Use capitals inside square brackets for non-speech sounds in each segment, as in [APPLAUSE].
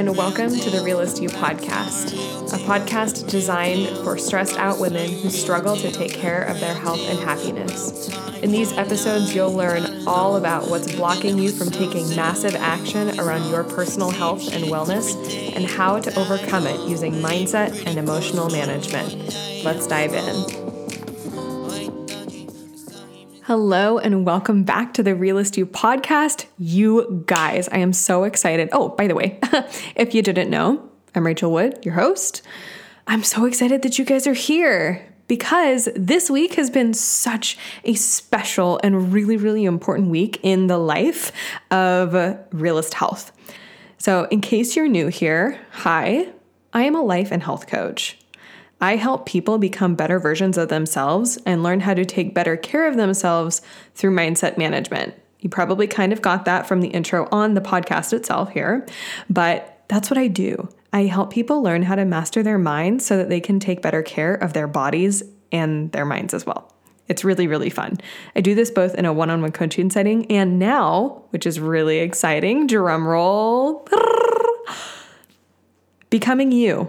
And welcome to the Realist You podcast, a podcast designed for stressed out women who struggle to take care of their health and happiness. In these episodes, you'll learn all about what's blocking you from taking massive action around your personal health and wellness and how to overcome it using mindset and emotional management. Let's dive in. Hello, and welcome back to the Realist You podcast. You guys, I am so excited. Oh, by the way, [LAUGHS] if you didn't know, I'm Rachel Wood, your host. I'm so excited that you guys are here because this week has been such a special and really, really important week in the life of Realist Health. So, in case you're new here, hi, I am a life and health coach. I help people become better versions of themselves and learn how to take better care of themselves through mindset management. You probably kind of got that from the intro on the podcast itself here, but that's what I do. I help people learn how to master their minds so that they can take better care of their bodies and their minds as well. It's really, really fun. I do this both in a one on one coaching setting and now, which is really exciting, drum roll, becoming you.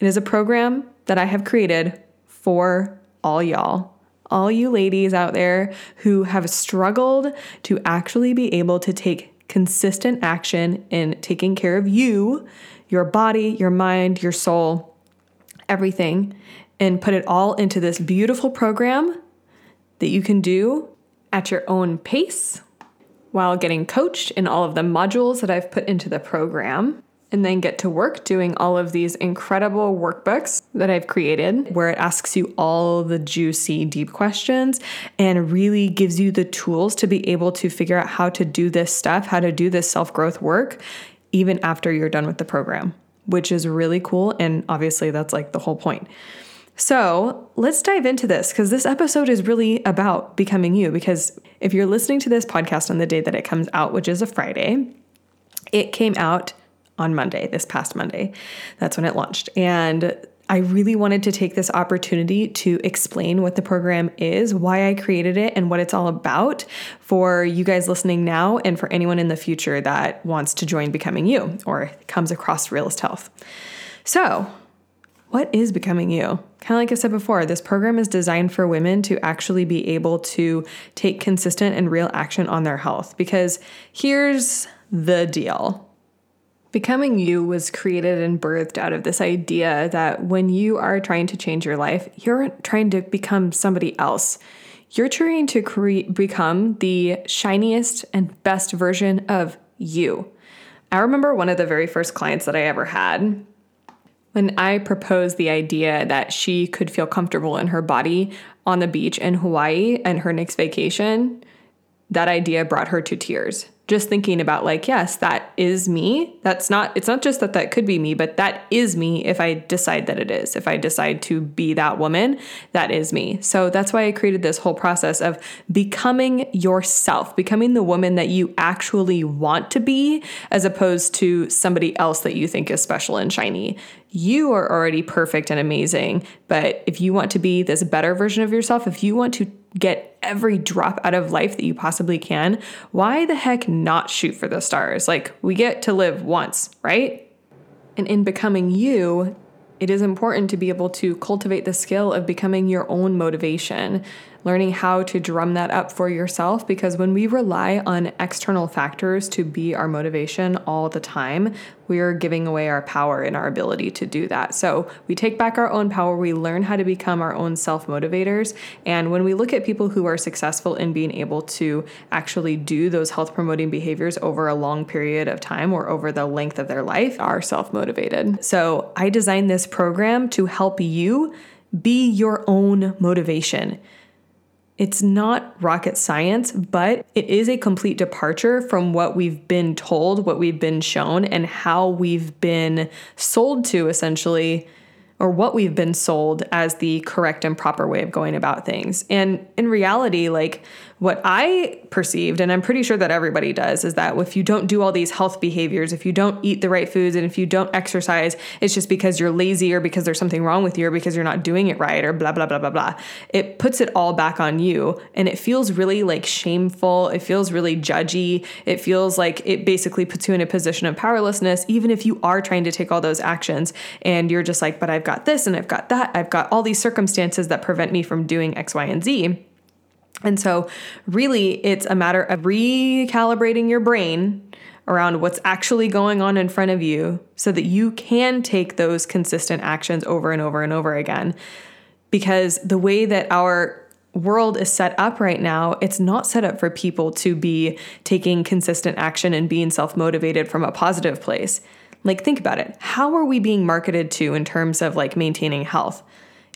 It is a program that I have created for all y'all. All you ladies out there who have struggled to actually be able to take consistent action in taking care of you, your body, your mind, your soul, everything, and put it all into this beautiful program that you can do at your own pace while getting coached in all of the modules that I've put into the program and then get to work doing all of these incredible workbooks that I've created where it asks you all the juicy, deep questions and really gives you the tools to be able to figure out how to do this stuff, how to do this self growth work, even after you're done with the program, which is really cool. And obviously, that's like the whole point. So let's dive into this because this episode is really about becoming you. Because if you're listening to this podcast on the day that it comes out, which is a Friday, it came out on Monday, this past Monday. That's when it launched. And I really wanted to take this opportunity to explain what the program is, why I created it, and what it's all about for you guys listening now and for anyone in the future that wants to join Becoming You or comes across Realist Health. So, what is Becoming You? Kind of like I said before, this program is designed for women to actually be able to take consistent and real action on their health because here's the deal Becoming You was created and birthed out of this idea that when you are trying to change your life, you're trying to become somebody else. You're trying to cre- become the shiniest and best version of you. I remember one of the very first clients that I ever had when I proposed the idea that she could feel comfortable in her body on the beach in Hawaii and her next vacation, that idea brought her to tears. Just thinking about like yes that is me. That's not it's not just that that could be me but that is me if i decide that it is. If i decide to be that woman that is me. So that's why i created this whole process of becoming yourself becoming the woman that you actually want to be as opposed to somebody else that you think is special and shiny. You are already perfect and amazing but if you want to be this better version of yourself if you want to get every drop out of life that you possibly can, why the heck not shoot for the stars? Like, we get to live once, right? And in becoming you, it is important to be able to cultivate the skill of becoming your own motivation learning how to drum that up for yourself because when we rely on external factors to be our motivation all the time, we are giving away our power and our ability to do that. So we take back our own power, we learn how to become our own self motivators. And when we look at people who are successful in being able to actually do those health promoting behaviors over a long period of time or over the length of their life, are self motivated. So I designed this program to help you be your own motivation. It's not rocket science, but it is a complete departure from what we've been told, what we've been shown, and how we've been sold to essentially, or what we've been sold as the correct and proper way of going about things. And in reality, like what I perceived, and I'm pretty sure that everybody does, is that if you don't do all these health behaviors, if you don't eat the right foods, and if you don't exercise, it's just because you're lazy or because there's something wrong with you or because you're not doing it right or blah, blah, blah, blah, blah. It puts it all back on you. And it feels really like shameful. It feels really judgy. It feels like it basically puts you in a position of powerlessness, even if you are trying to take all those actions and you're just like, but I've got this and I've got that. I've got all these circumstances that prevent me from doing X, Y, and Z. And so, really, it's a matter of recalibrating your brain around what's actually going on in front of you so that you can take those consistent actions over and over and over again. Because the way that our world is set up right now, it's not set up for people to be taking consistent action and being self motivated from a positive place. Like, think about it. How are we being marketed to in terms of like maintaining health?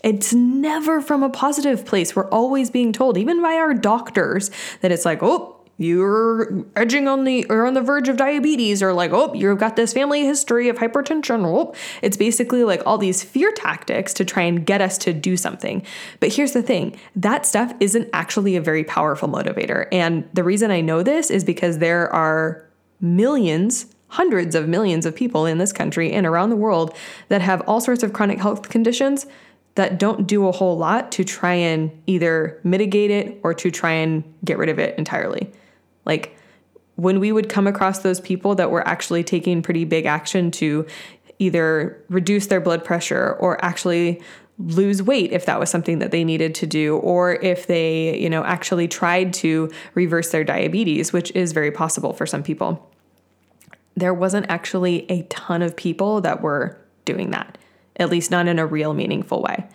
It's never from a positive place. We're always being told, even by our doctors, that it's like, oh, you're edging on the or on the verge of diabetes, or like, oh, you've got this family history of hypertension. Oh, it's basically like all these fear tactics to try and get us to do something. But here's the thing that stuff isn't actually a very powerful motivator. And the reason I know this is because there are millions hundreds of millions of people in this country and around the world that have all sorts of chronic health conditions that don't do a whole lot to try and either mitigate it or to try and get rid of it entirely. Like when we would come across those people that were actually taking pretty big action to either reduce their blood pressure or actually lose weight if that was something that they needed to do or if they, you know, actually tried to reverse their diabetes, which is very possible for some people. There wasn't actually a ton of people that were doing that at least not in a real meaningful way.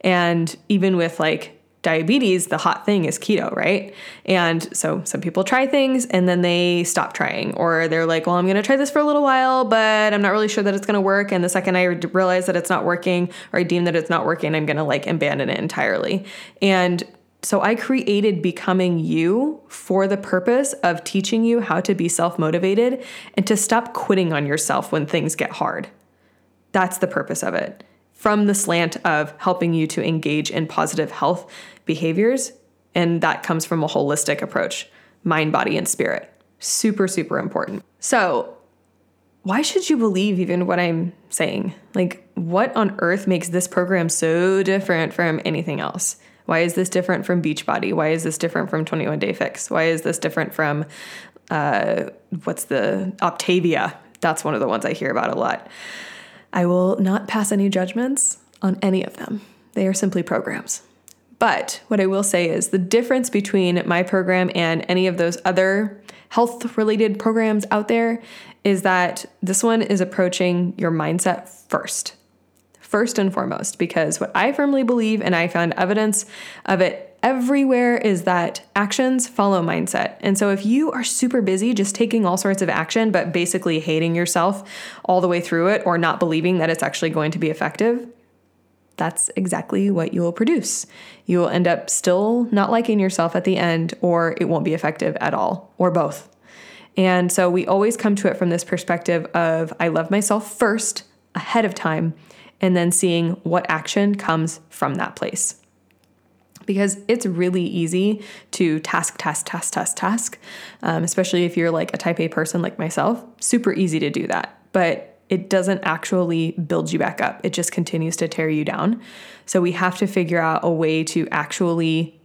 And even with like diabetes, the hot thing is keto, right? And so some people try things and then they stop trying, or they're like, well, I'm going to try this for a little while, but I'm not really sure that it's going to work. And the second I realize that it's not working or I deem that it's not working, I'm going to like abandon it entirely. And so I created Becoming You for the purpose of teaching you how to be self motivated and to stop quitting on yourself when things get hard. That's the purpose of it. From the slant of helping you to engage in positive health behaviors. And that comes from a holistic approach mind, body, and spirit. Super, super important. So, why should you believe even what I'm saying? Like, what on earth makes this program so different from anything else? Why is this different from Beachbody? Why is this different from 21 Day Fix? Why is this different from uh, what's the Optavia? That's one of the ones I hear about a lot. I will not pass any judgments on any of them. They are simply programs. But what I will say is the difference between my program and any of those other health related programs out there is that this one is approaching your mindset first. First and foremost, because what I firmly believe, and I found evidence of it everywhere is that actions follow mindset. And so if you are super busy just taking all sorts of action, but basically hating yourself all the way through it or not believing that it's actually going to be effective, that's exactly what you will produce. You will end up still not liking yourself at the end, or it won't be effective at all, or both. And so we always come to it from this perspective of I love myself first, ahead of time, and then seeing what action comes from that place because it's really easy to task, task, task, task, task, um, especially if you're like a type A person like myself. Super easy to do that, but it doesn't actually build you back up. It just continues to tear you down. So we have to figure out a way to actually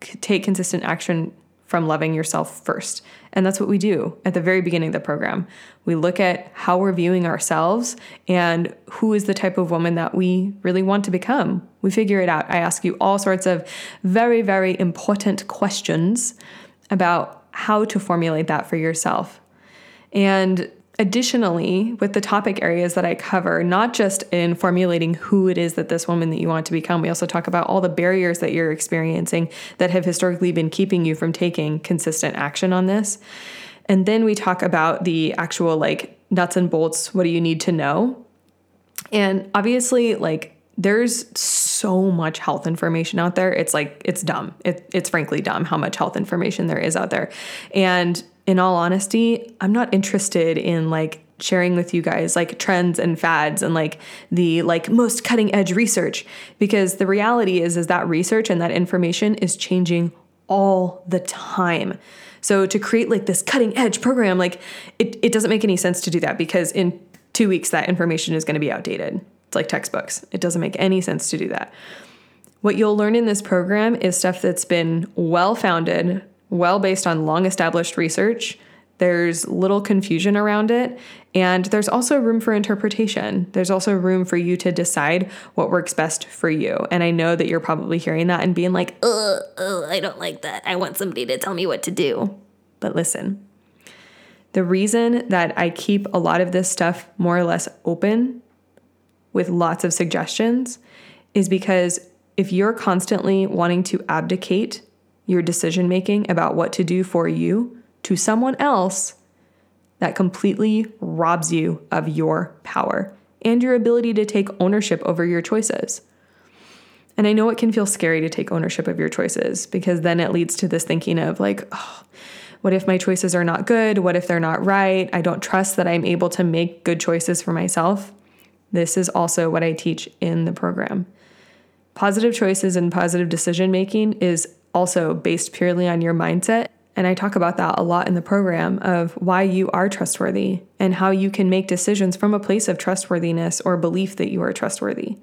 take consistent action from loving yourself first. And that's what we do at the very beginning of the program. We look at how we're viewing ourselves and who is the type of woman that we really want to become. We figure it out. I ask you all sorts of very, very important questions about how to formulate that for yourself. And Additionally, with the topic areas that I cover, not just in formulating who it is that this woman that you want to become, we also talk about all the barriers that you're experiencing that have historically been keeping you from taking consistent action on this. And then we talk about the actual like nuts and bolts what do you need to know? And obviously, like, there's so much health information out there. It's like, it's dumb. It, it's frankly dumb how much health information there is out there. And in all honesty, I'm not interested in like sharing with you guys like trends and fads and like the like most cutting edge research because the reality is is that research and that information is changing all the time. So to create like this cutting edge program, like it, it doesn't make any sense to do that because in two weeks that information is going to be outdated. It's like textbooks. It doesn't make any sense to do that. What you'll learn in this program is stuff that's been well founded, well based on long established research. There's little confusion around it. And there's also room for interpretation. There's also room for you to decide what works best for you. And I know that you're probably hearing that and being like, oh, oh, I don't like that. I want somebody to tell me what to do. But listen, the reason that I keep a lot of this stuff more or less open with lots of suggestions is because if you're constantly wanting to abdicate your decision making about what to do for you to someone else, that completely robs you of your power and your ability to take ownership over your choices. And I know it can feel scary to take ownership of your choices because then it leads to this thinking of like, oh, what if my choices are not good? What if they're not right? I don't trust that I'm able to make good choices for myself. This is also what I teach in the program. Positive choices and positive decision making is also based purely on your mindset. And I talk about that a lot in the program of why you are trustworthy and how you can make decisions from a place of trustworthiness or belief that you are trustworthy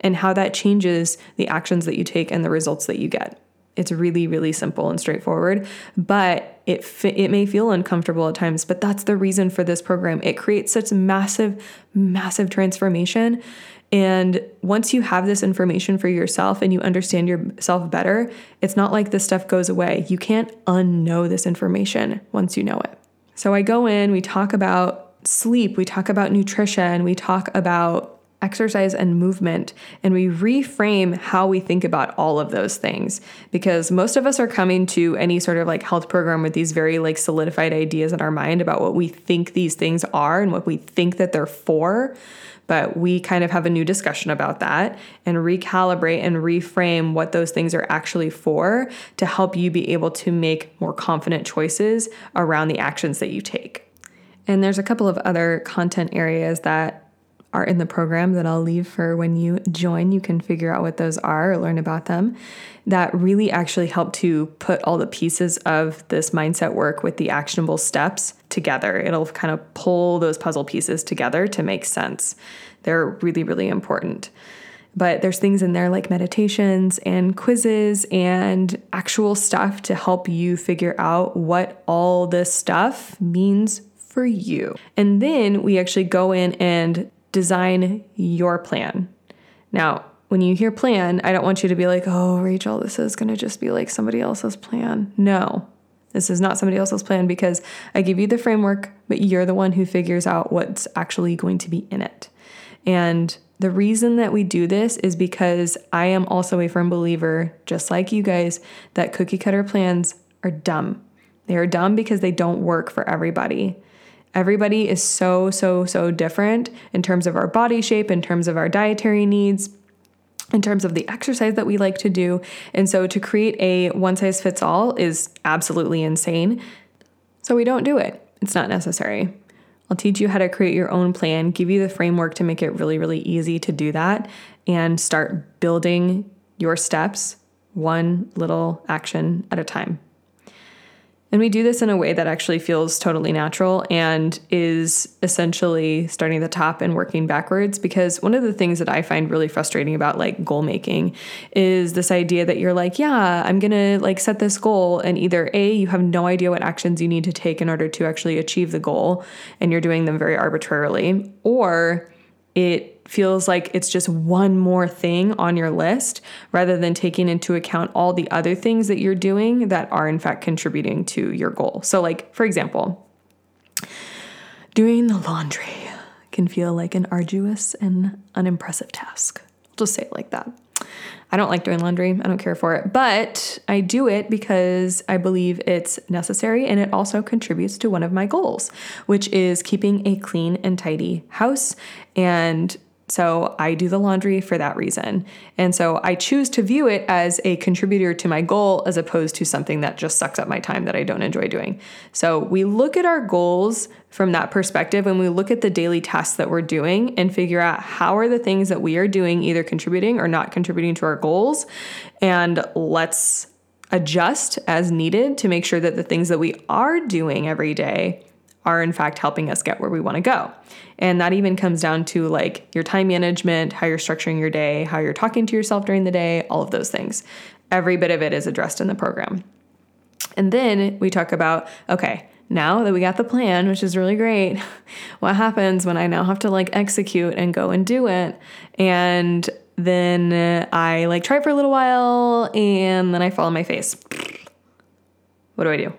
and how that changes the actions that you take and the results that you get. It's really, really simple and straightforward, but it it may feel uncomfortable at times. But that's the reason for this program. It creates such massive, massive transformation. And once you have this information for yourself and you understand yourself better, it's not like this stuff goes away. You can't unknow this information once you know it. So I go in, we talk about sleep, we talk about nutrition, we talk about exercise and movement, and we reframe how we think about all of those things. Because most of us are coming to any sort of like health program with these very like solidified ideas in our mind about what we think these things are and what we think that they're for. But we kind of have a new discussion about that and recalibrate and reframe what those things are actually for to help you be able to make more confident choices around the actions that you take. And there's a couple of other content areas that are in the program that I'll leave for when you join. You can figure out what those are or learn about them. That really actually help to put all the pieces of this mindset work with the actionable steps together. It'll kind of pull those puzzle pieces together to make sense. They're really, really important. But there's things in there like meditations and quizzes and actual stuff to help you figure out what all this stuff means for you. And then we actually go in and design your plan. Now, when you hear plan, I don't want you to be like, oh, Rachel, this is going to just be like somebody else's plan. No, this is not somebody else's plan because I give you the framework, but you're the one who figures out what's actually going to be in it. And the reason that we do this is because I am also a firm believer, just like you guys, that cookie cutter plans are dumb. They are dumb because they don't work for everybody. Everybody is so, so, so different in terms of our body shape, in terms of our dietary needs, in terms of the exercise that we like to do. And so to create a one size fits all is absolutely insane. So we don't do it, it's not necessary. I'll teach you how to create your own plan, give you the framework to make it really, really easy to do that, and start building your steps one little action at a time. And we do this in a way that actually feels totally natural and is essentially starting at the top and working backwards. Because one of the things that I find really frustrating about like goal making is this idea that you're like, yeah, I'm gonna like set this goal, and either A, you have no idea what actions you need to take in order to actually achieve the goal, and you're doing them very arbitrarily, or it feels like it's just one more thing on your list rather than taking into account all the other things that you're doing that are in fact contributing to your goal. So, like, for example, doing the laundry can feel like an arduous and unimpressive task. I'll just say it like that. I don't like doing laundry. I don't care for it, but I do it because I believe it's necessary and it also contributes to one of my goals, which is keeping a clean and tidy house and so I do the laundry for that reason. And so I choose to view it as a contributor to my goal as opposed to something that just sucks up my time that I don't enjoy doing. So we look at our goals from that perspective and we look at the daily tasks that we're doing and figure out how are the things that we are doing either contributing or not contributing to our goals. And let's adjust as needed to make sure that the things that we are doing every day are in fact helping us get where we want to go. And that even comes down to like your time management, how you're structuring your day, how you're talking to yourself during the day, all of those things. Every bit of it is addressed in the program. And then we talk about okay, now that we got the plan, which is really great, [LAUGHS] what happens when I now have to like execute and go and do it? And then I like try for a little while and then I fall on my face. [SNIFFS] What do I do?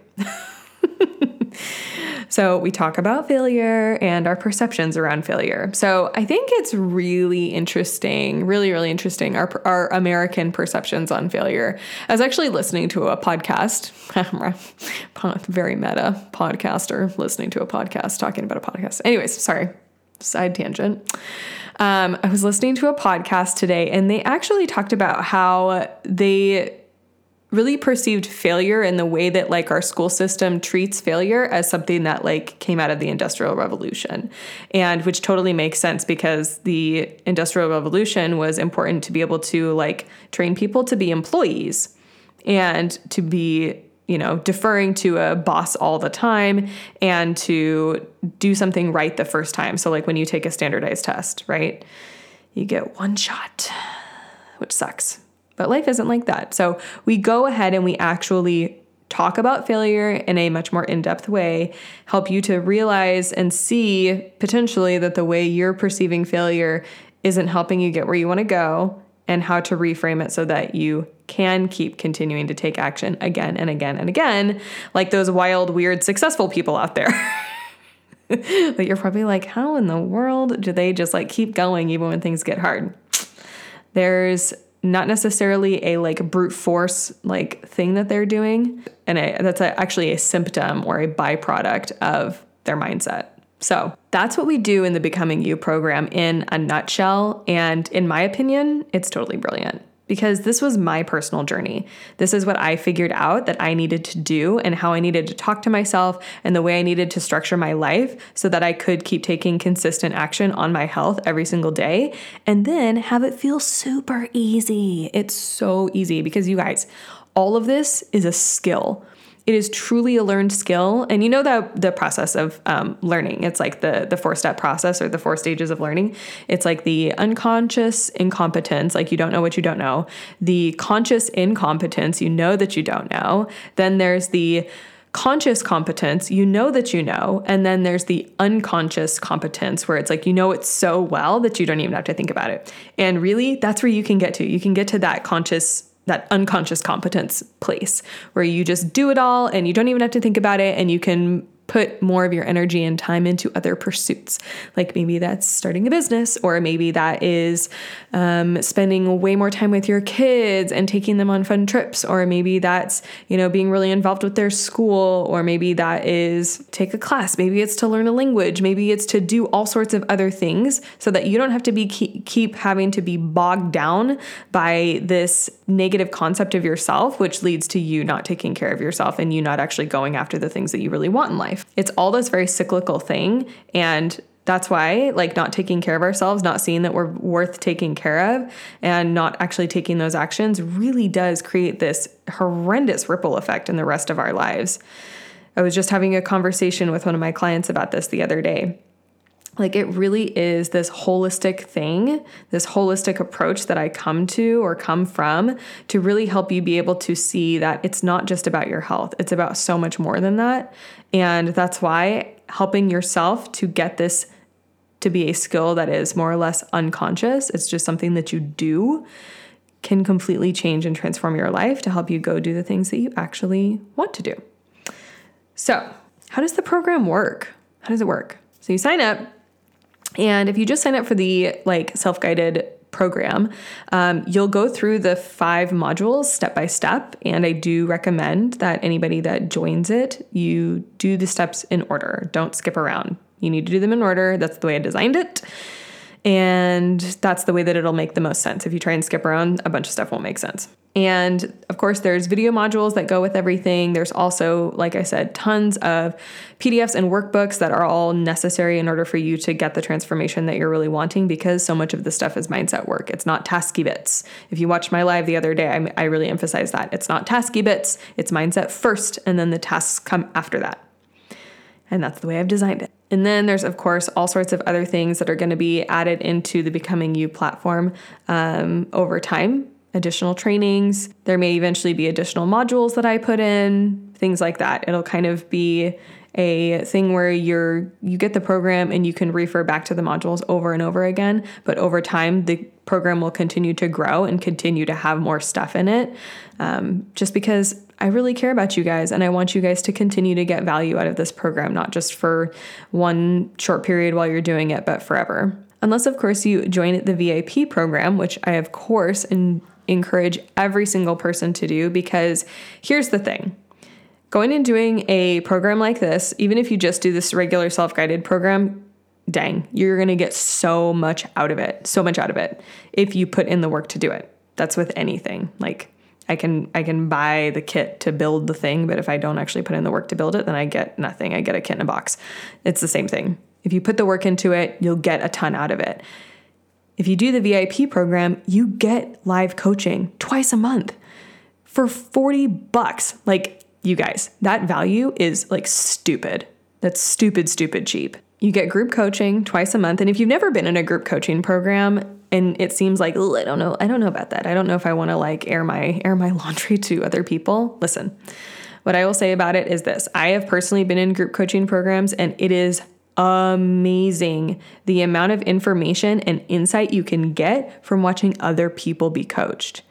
[LAUGHS] So we talk about failure and our perceptions around failure. So I think it's really interesting, really, really interesting, our, our American perceptions on failure. I was actually listening to a podcast, [LAUGHS] very meta podcaster, listening to a podcast, talking about a podcast. Anyways, sorry, side tangent. Um, I was listening to a podcast today and they actually talked about how they really perceived failure in the way that like our school system treats failure as something that like came out of the industrial revolution. And which totally makes sense because the industrial revolution was important to be able to like train people to be employees and to be you know deferring to a boss all the time and to do something right the first time. So like when you take a standardized test right you get one shot which sucks but life isn't like that. So we go ahead and we actually talk about failure in a much more in depth way, help you to realize and see potentially that the way you're perceiving failure isn't helping you get where you want to go, and how to reframe it so that you can keep continuing to take action again and again and again, like those wild, weird, successful people out there. [LAUGHS] but you're probably like, how in the world do they just like keep going even when things get hard? There's not necessarily a like brute force like thing that they're doing. And that's a, actually a symptom or a byproduct of their mindset. So that's what we do in the becoming you program in a nutshell. And in my opinion it's totally brilliant because this was my personal journey. This is what I figured out that I needed to do and how I needed to talk to myself and the way I needed to structure my life so that I could keep taking consistent action on my health every single day and then have it feel super easy. It's so easy because you guys, all of this is a skill. It is truly a learned skill, and you know that the process of um, learning. It's like the the four step process or the four stages of learning. It's like the unconscious incompetence, like you don't know what you don't know. The conscious incompetence, you know that you don't know. Then there's the conscious competence, you know that you know, and then there's the unconscious competence where it's like you know it so well that you don't even have to think about it. And really, that's where you can get to. You can get to that conscious that unconscious competence place where you just do it all and you don't even have to think about it and you can put more of your energy and time into other pursuits. Like maybe that's starting a business, or maybe that is um, spending way more time with your kids and taking them on fun trips, or maybe that's, you know, being really involved with their school, or maybe that is take a class, maybe it's to learn a language, maybe it's to do all sorts of other things so that you don't have to be keep, keep having to be bogged down by this negative concept of yourself, which leads to you not taking care of yourself and you not actually going after the things that you really want in life life. It's all this very cyclical thing. And that's why, like, not taking care of ourselves, not seeing that we're worth taking care of, and not actually taking those actions really does create this horrendous ripple effect in the rest of our lives. I was just having a conversation with one of my clients about this the other day. Like, it really is this holistic thing, this holistic approach that I come to or come from to really help you be able to see that it's not just about your health, it's about so much more than that. And that's why helping yourself to get this to be a skill that is more or less unconscious, it's just something that you do, can completely change and transform your life to help you go do the things that you actually want to do. So, how does the program work? How does it work? So, you sign up and if you just sign up for the like self-guided program, um, you'll go through the five modules step by step. And I do recommend that anybody that joins it, you do the steps in order. Don't skip around. You need to do them in order. That's the way I designed it. And that's the way that it'll make the most sense. If you try and skip around, a bunch of stuff won't make sense. And of course, there's video modules that go with everything. There's also, like I said, tons of PDFs and workbooks that are all necessary in order for you to get the transformation that you're really wanting because so much of the stuff is mindset work. It's not tasky bits. If you watched my live the other day, I, I really emphasize that. It's not tasky bits, it's mindset first, and then the tasks come after that. And that's the way I've designed it. And then there's, of course, all sorts of other things that are going to be added into the Becoming You platform um, over time additional trainings. There may eventually be additional modules that I put in, things like that. It'll kind of be a thing where you're you get the program and you can refer back to the modules over and over again, but over time the program will continue to grow and continue to have more stuff in it. Um, just because I really care about you guys and I want you guys to continue to get value out of this program, not just for one short period while you're doing it, but forever. Unless, of course, you join the VIP program, which I, of course, and encourage every single person to do because here's the thing going and doing a program like this, even if you just do this regular self guided program, dang, you're going to get so much out of it, so much out of it if you put in the work to do it. That's with anything. Like, I can I can buy the kit to build the thing, but if I don't actually put in the work to build it, then I get nothing. I get a kit in a box. It's the same thing. If you put the work into it, you'll get a ton out of it. If you do the VIP program, you get live coaching twice a month for 40 bucks. Like, you guys, that value is like stupid. That's stupid, stupid cheap. You get group coaching twice a month. And if you've never been in a group coaching program and it seems like, I don't know, I don't know about that. I don't know if I want to like air my air my [LAUGHS] laundry to other people. Listen. What I will say about it is this. I have personally been in group coaching programs and it is amazing the amount of information and insight you can get from watching other people be coached.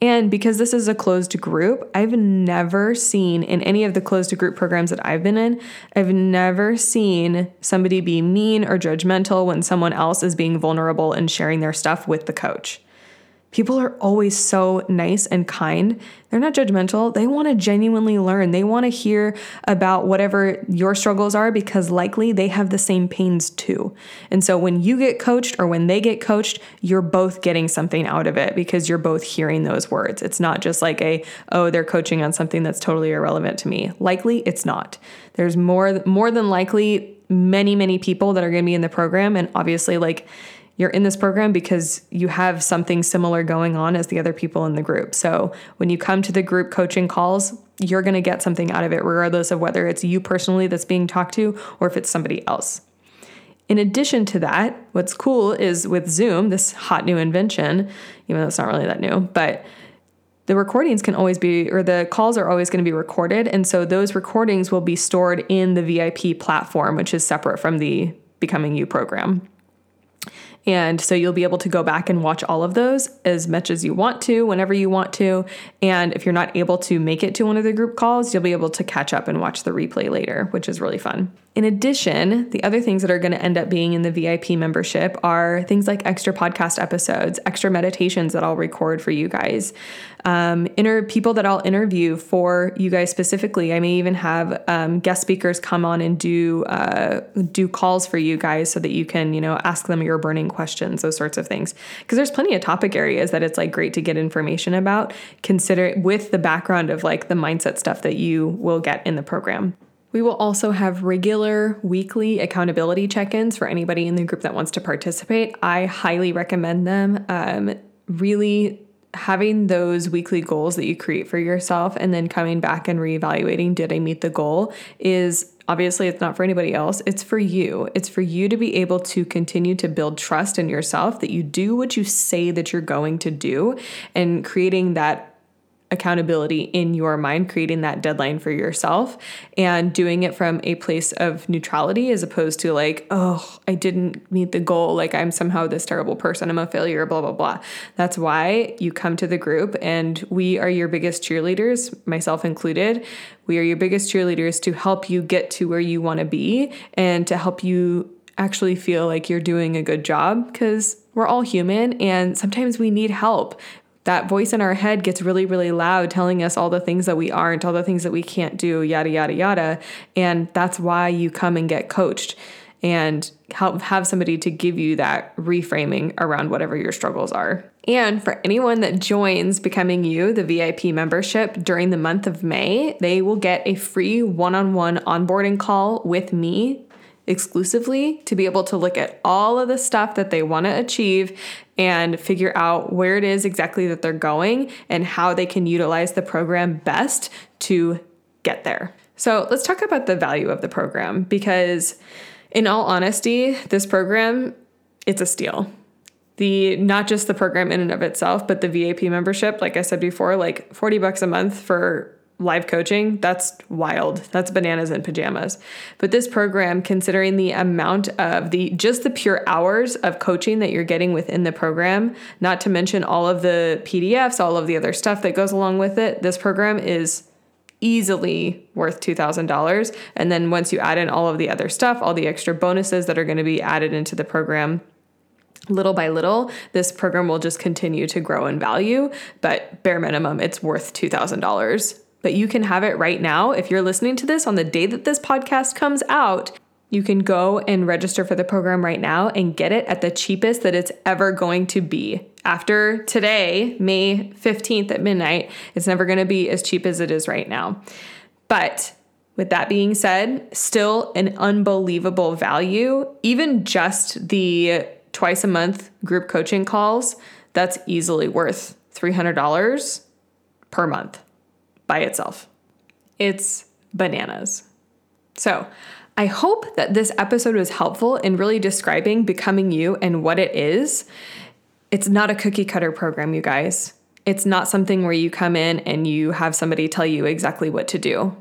And because this is a closed group, I've never seen in any of the closed group programs that I've been in, I've never seen somebody be mean or judgmental when someone else is being vulnerable and sharing their stuff with the coach. People are always so nice and kind. They're not judgmental. They want to genuinely learn. They want to hear about whatever your struggles are because likely they have the same pains too. And so when you get coached or when they get coached, you're both getting something out of it because you're both hearing those words. It's not just like a, oh, they're coaching on something that's totally irrelevant to me. Likely it's not. There's more more than likely many, many people that are going to be in the program and obviously like you're in this program because you have something similar going on as the other people in the group. So when you come to the group coaching calls, you're going to get something out of it, regardless of whether it's you personally that's being talked to or if it's somebody else. In addition to that, what's cool is with Zoom, this hot new invention, even though it's not really that new, but the recordings can always be, or the calls are always going to be recorded. And so those recordings will be stored in the VIP platform, which is separate from the Becoming You program. And so you'll be able to go back and watch all of those as much as you want to, whenever you want to. And if you're not able to make it to one of the group calls, you'll be able to catch up and watch the replay later, which is really fun. In addition, the other things that are going to end up being in the VIP membership are things like extra podcast episodes, extra meditations that I'll record for you guys, um, inter- people that I'll interview for you guys specifically. I may even have um, guest speakers come on and do uh, do calls for you guys so that you can you know ask them your burning questions, those sorts of things. Because there's plenty of topic areas that it's like great to get information about. Consider with the background of like the mindset stuff that you will get in the program. We will also have regular weekly accountability check ins for anybody in the group that wants to participate. I highly recommend them. Um, really having those weekly goals that you create for yourself and then coming back and reevaluating did I meet the goal is obviously it's not for anybody else it's for you it's for you to be able to continue to build trust in yourself that you do what you say that you're going to do and creating that accountability in your mind, creating that deadline for yourself and doing it from a place of neutrality as opposed to like, oh, I didn't meet the goal. Like I'm somehow this terrible person. I'm a failure, blah, blah, blah. That's why you come to the group and we are your biggest cheerleaders, myself included. We are your biggest cheerleaders to help you get to where you want to be and to help you actually feel like you're doing a good job because we're all human and sometimes we need help that voice in our head gets really, really loud, telling us all the things that we aren't, all the things that we can't do, yada, yada, yada. And that's why you come and get coached. and help have somebody to give you that reframing around whatever your struggles are. And for anyone that joins Becoming You, the VIP membership during the month of May, they will get a free one on one onboarding call with me exclusively to be able to look at all of the stuff that they want to achieve and figure out where it is exactly that they're going and how they can utilize the program best to get there. So, let's talk about the value of the program because in all honesty, this program it's a steal. The not just the program in and of itself, but the VIP membership, like I said before, like 40 bucks a month for live coaching, that's wild. That's bananas in pajamas. But this program, considering the amount of the just the pure hours of coaching that you're getting within the program, not to mention all of the PDFs, all of the other stuff that goes along with it, this program is easily worth $2,000. And then once you add in all of the other stuff, all the extra bonuses that are going to be added into the program, little by little, this program will just continue to grow in value. But bare minimum, it's worth $2,000 but you can have it right now. If you're listening to this on the day that this podcast comes out, you can go and register for the program right now and get it at the cheapest that it's ever going to be. After today, May 15th at midnight, it's never going to be as cheap as it is right now. But with that being said, still an unbelievable value. Even just the twice a month group coaching calls, that's easily worth $300 per month by itself. It's bananas. So, I hope that this episode was helpful in really describing becoming you and what it is. It's not a cookie cutter program, you guys. It's not something where you come in and you have somebody tell you exactly what to do.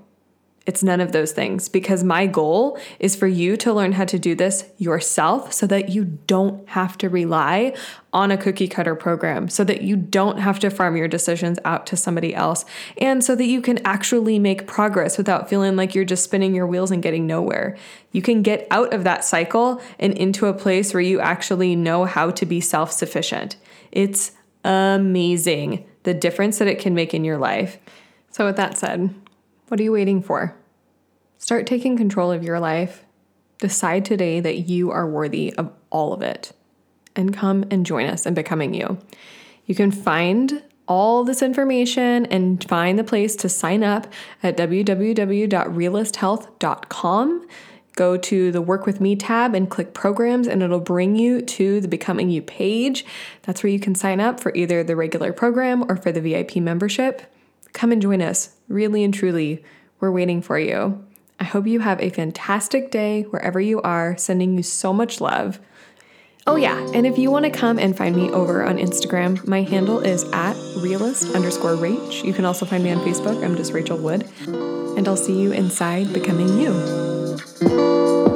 It's none of those things because my goal is for you to learn how to do this yourself so that you don't have to rely on a cookie cutter program, so that you don't have to farm your decisions out to somebody else, and so that you can actually make progress without feeling like you're just spinning your wheels and getting nowhere. You can get out of that cycle and into a place where you actually know how to be self sufficient. It's amazing the difference that it can make in your life. So, with that said, what are you waiting for? Start taking control of your life. Decide today that you are worthy of all of it. And come and join us in becoming you. You can find all this information and find the place to sign up at www.realisthealth.com. Go to the Work With Me tab and click programs, and it'll bring you to the Becoming You page. That's where you can sign up for either the regular program or for the VIP membership. Come and join us. Really and truly, we're waiting for you. I hope you have a fantastic day wherever you are, sending you so much love. Oh, yeah, and if you want to come and find me over on Instagram, my handle is at realist underscore rach. You can also find me on Facebook. I'm just Rachel Wood. And I'll see you inside becoming you.